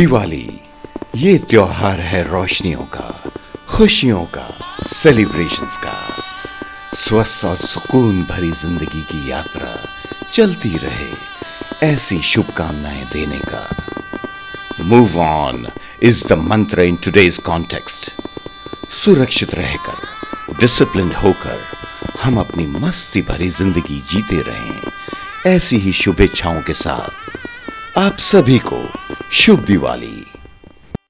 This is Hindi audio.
दिवाली। ये त्योहार है रोशनियों का, खुशियों का सेलिब्रेशंस का। स्वस्थ और सुकून भरी ज़िंदगी की यात्रा चलती रहे ऐसी शुभकामनाएँ देने का। मूव ऑन इज़ द मंत्र इन टूडेज कॉन्टेक्स्ट सुरक्षित रहकर डिसिप्लिन होकर, हम अपनी मस्ती भरी ज़िंदगी जीते रहें। ऐसी ही शुभेच्छाओं के साथ आप सभी को शुभ दिवाली।